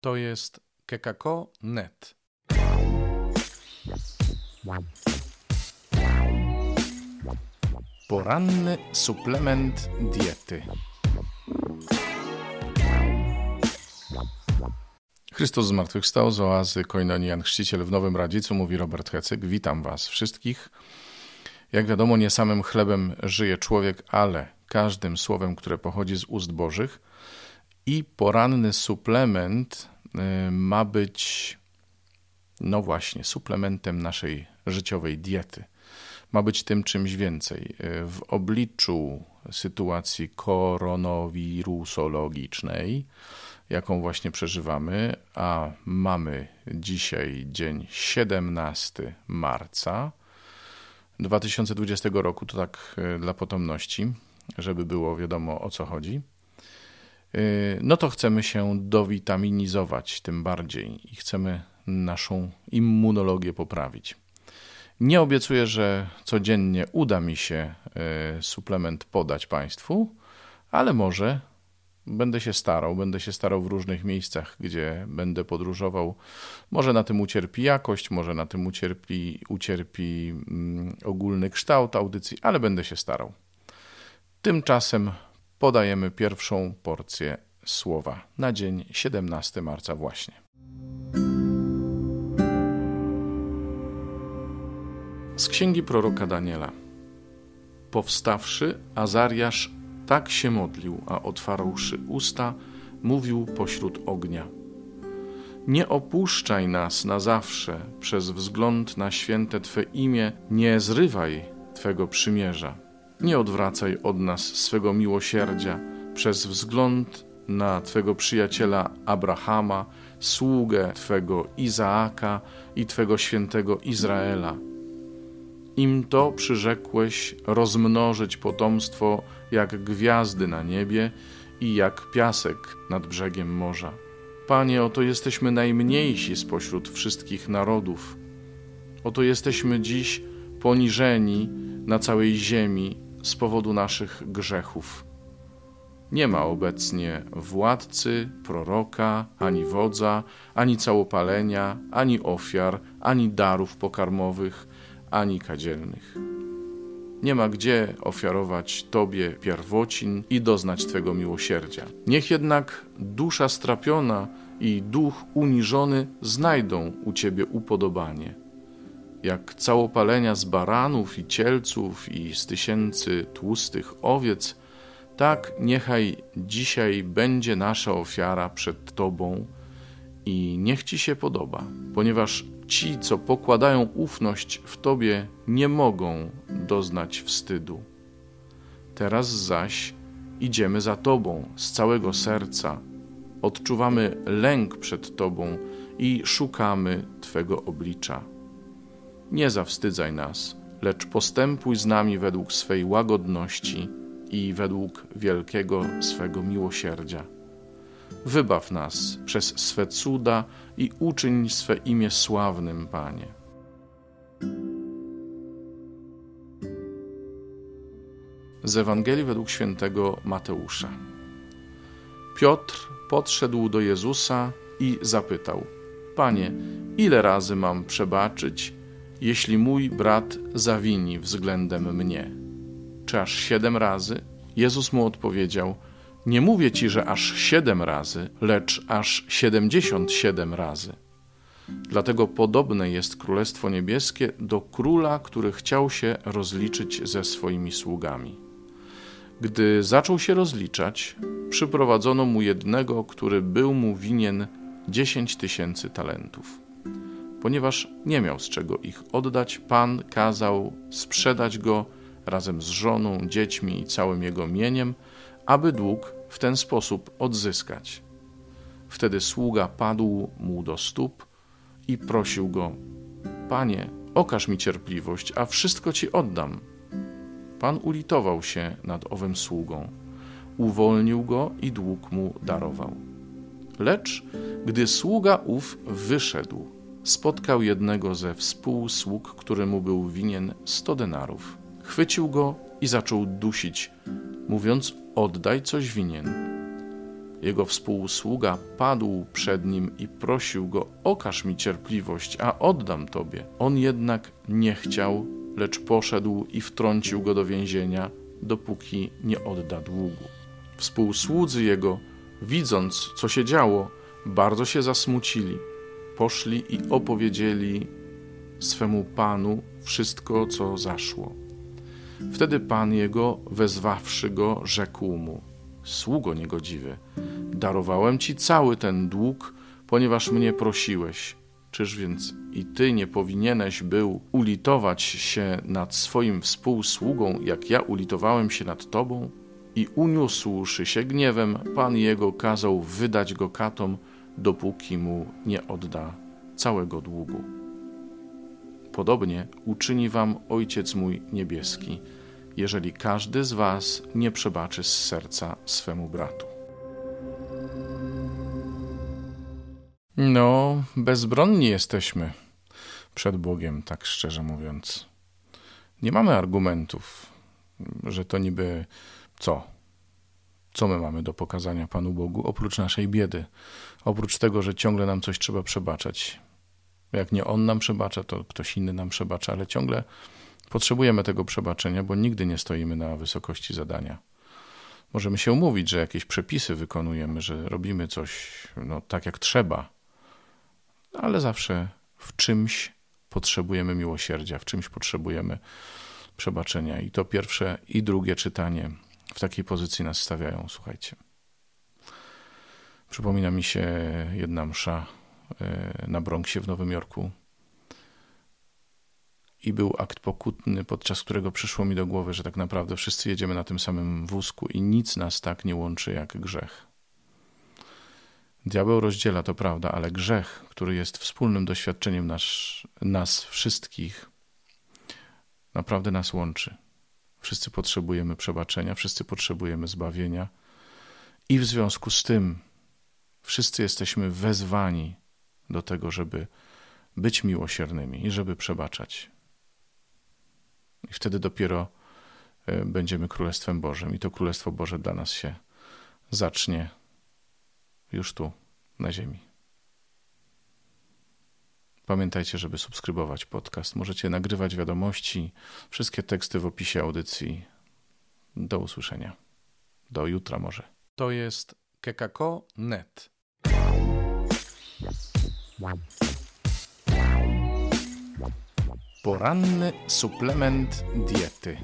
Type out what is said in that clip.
To jest kekako.net. Poranny suplement diety. Chrystus zmartwychwstał z oazy Koinonian Chrzciciel w Nowym Radzicu, mówi Robert Hecyk. Witam Was wszystkich. Jak wiadomo, nie samym chlebem żyje człowiek, ale każdym słowem, które pochodzi z ust Bożych. I poranny suplement y, ma być, no właśnie, suplementem naszej życiowej diety. Ma być tym czymś więcej. Y, w obliczu sytuacji koronawirusologicznej, jaką właśnie przeżywamy, a mamy dzisiaj dzień 17 marca 2020 roku, to tak y, dla potomności, żeby było wiadomo o co chodzi. Y, no to chcemy się dowitaminizować tym bardziej i chcemy naszą immunologię poprawić. Nie obiecuję, że codziennie uda mi się y, suplement podać Państwu, ale może będę się starał, będę się starał w różnych miejscach, gdzie będę podróżował. Może na tym ucierpi jakość, może na tym ucierpi, ucierpi mm, ogólny kształt audycji, ale będę się starał. Tymczasem podajemy pierwszą porcję słowa na dzień 17 marca właśnie. Z księgi proroka Daniela. Powstawszy, Azariasz tak się modlił, a otwarłszy usta, mówił pośród ognia. Nie opuszczaj nas na zawsze przez wzgląd na święte Twe imię, nie zrywaj Twego przymierza nie odwracaj od nas swego miłosierdzia przez wzgląd na Twego przyjaciela Abrahama, sługę Twego Izaaka i Twego świętego Izraela. Im to przyrzekłeś rozmnożyć potomstwo jak gwiazdy na niebie i jak piasek nad brzegiem morza. Panie, oto jesteśmy najmniejsi spośród wszystkich narodów. Oto jesteśmy dziś poniżeni na całej ziemi z powodu naszych grzechów. Nie ma obecnie władcy, proroka, ani wodza, ani całopalenia, ani ofiar, ani darów pokarmowych, ani kadzielnych. Nie ma gdzie ofiarować Tobie pierwocin i doznać Twego miłosierdzia. Niech jednak dusza strapiona i duch uniżony znajdą u Ciebie upodobanie jak całopalenia z baranów i cielców i z tysięcy tłustych owiec, tak niechaj dzisiaj będzie nasza ofiara przed Tobą i niech Ci się podoba, ponieważ ci, co pokładają ufność w Tobie, nie mogą doznać wstydu. Teraz zaś idziemy za Tobą z całego serca, odczuwamy lęk przed Tobą i szukamy Twego oblicza. Nie zawstydzaj nas, lecz postępuj z nami według swej łagodności i według wielkiego swego miłosierdzia. Wybaw nas przez swe cuda i uczyń swe imię sławnym, Panie. Z Ewangelii według świętego Mateusza. Piotr podszedł do Jezusa i zapytał: Panie, ile razy mam przebaczyć jeśli mój brat zawini względem mnie? Czy aż siedem razy? Jezus mu odpowiedział: Nie mówię ci, że aż siedem razy, lecz aż siedemdziesiąt siedem razy. Dlatego podobne jest Królestwo Niebieskie do króla, który chciał się rozliczyć ze swoimi sługami. Gdy zaczął się rozliczać, przyprowadzono mu jednego, który był mu winien dziesięć tysięcy talentów. Ponieważ nie miał z czego ich oddać, Pan kazał sprzedać go razem z żoną, dziećmi i całym jego mieniem, aby dług w ten sposób odzyskać. Wtedy sługa padł mu do stóp i prosił go: Panie, okaż mi cierpliwość, a wszystko ci oddam. Pan ulitował się nad owym sługą, uwolnił go i dług mu darował. Lecz gdy sługa ów wyszedł, spotkał jednego ze współsług, któremu był winien sto denarów. Chwycił go i zaczął dusić, mówiąc: Oddaj coś winien. Jego współsługa padł przed nim i prosił go: Okaż mi cierpliwość, a oddam tobie. On jednak nie chciał, lecz poszedł i wtrącił go do więzienia, dopóki nie odda długu. Współsłudzy jego, widząc, co się działo, bardzo się zasmucili. Poszli i opowiedzieli swemu panu wszystko, co zaszło. Wtedy pan jego, wezwawszy go, rzekł mu: Sługo niegodziwy, darowałem ci cały ten dług, ponieważ mnie prosiłeś. Czyż więc i ty nie powinieneś był ulitować się nad swoim współsługą, jak ja ulitowałem się nad tobą? I uniósłszy się gniewem, pan jego kazał wydać go katom, dopóki mu nie odda całego długu. Podobnie uczyni wam Ojciec mój niebieski, jeżeli każdy z was nie przebaczy z serca swemu bratu. No, bezbronni jesteśmy przed Bogiem, tak szczerze mówiąc. Nie mamy argumentów, że to niby co? Co my mamy do pokazania Panu Bogu, oprócz naszej biedy, oprócz tego, że ciągle nam coś trzeba przebaczać. Jak nie On nam przebacza, to ktoś inny nam przebacza, ale ciągle potrzebujemy tego przebaczenia, bo nigdy nie stoimy na wysokości zadania. Możemy się umówić, że jakieś przepisy wykonujemy, że robimy coś no, tak jak trzeba, ale zawsze w czymś potrzebujemy miłosierdzia, w czymś potrzebujemy przebaczenia. I to pierwsze i drugie czytanie w takiej pozycji nas stawiają, słuchajcie. Przypomina mi się jedna msza e, na Bronxie w Nowym Jorku. I był akt pokutny, podczas którego przyszło mi do głowy, że tak naprawdę wszyscy jedziemy na tym samym wózku i nic nas tak nie łączy jak grzech. Diabeł rozdziela, to prawda, ale grzech, który jest wspólnym doświadczeniem nas, nas wszystkich, naprawdę nas łączy. Wszyscy potrzebujemy przebaczenia, wszyscy potrzebujemy zbawienia i w związku z tym wszyscy jesteśmy wezwani do tego, żeby być miłosiernymi i żeby przebaczać. I wtedy dopiero e, będziemy Królestwem Bożym i to Królestwo Boże dla nas się zacznie już tu, na Ziemi. Pamiętajcie, żeby subskrybować podcast. Możecie nagrywać wiadomości, wszystkie teksty w opisie audycji. Do usłyszenia. Do jutra może. To jest kekako.net. Poranny suplement diety.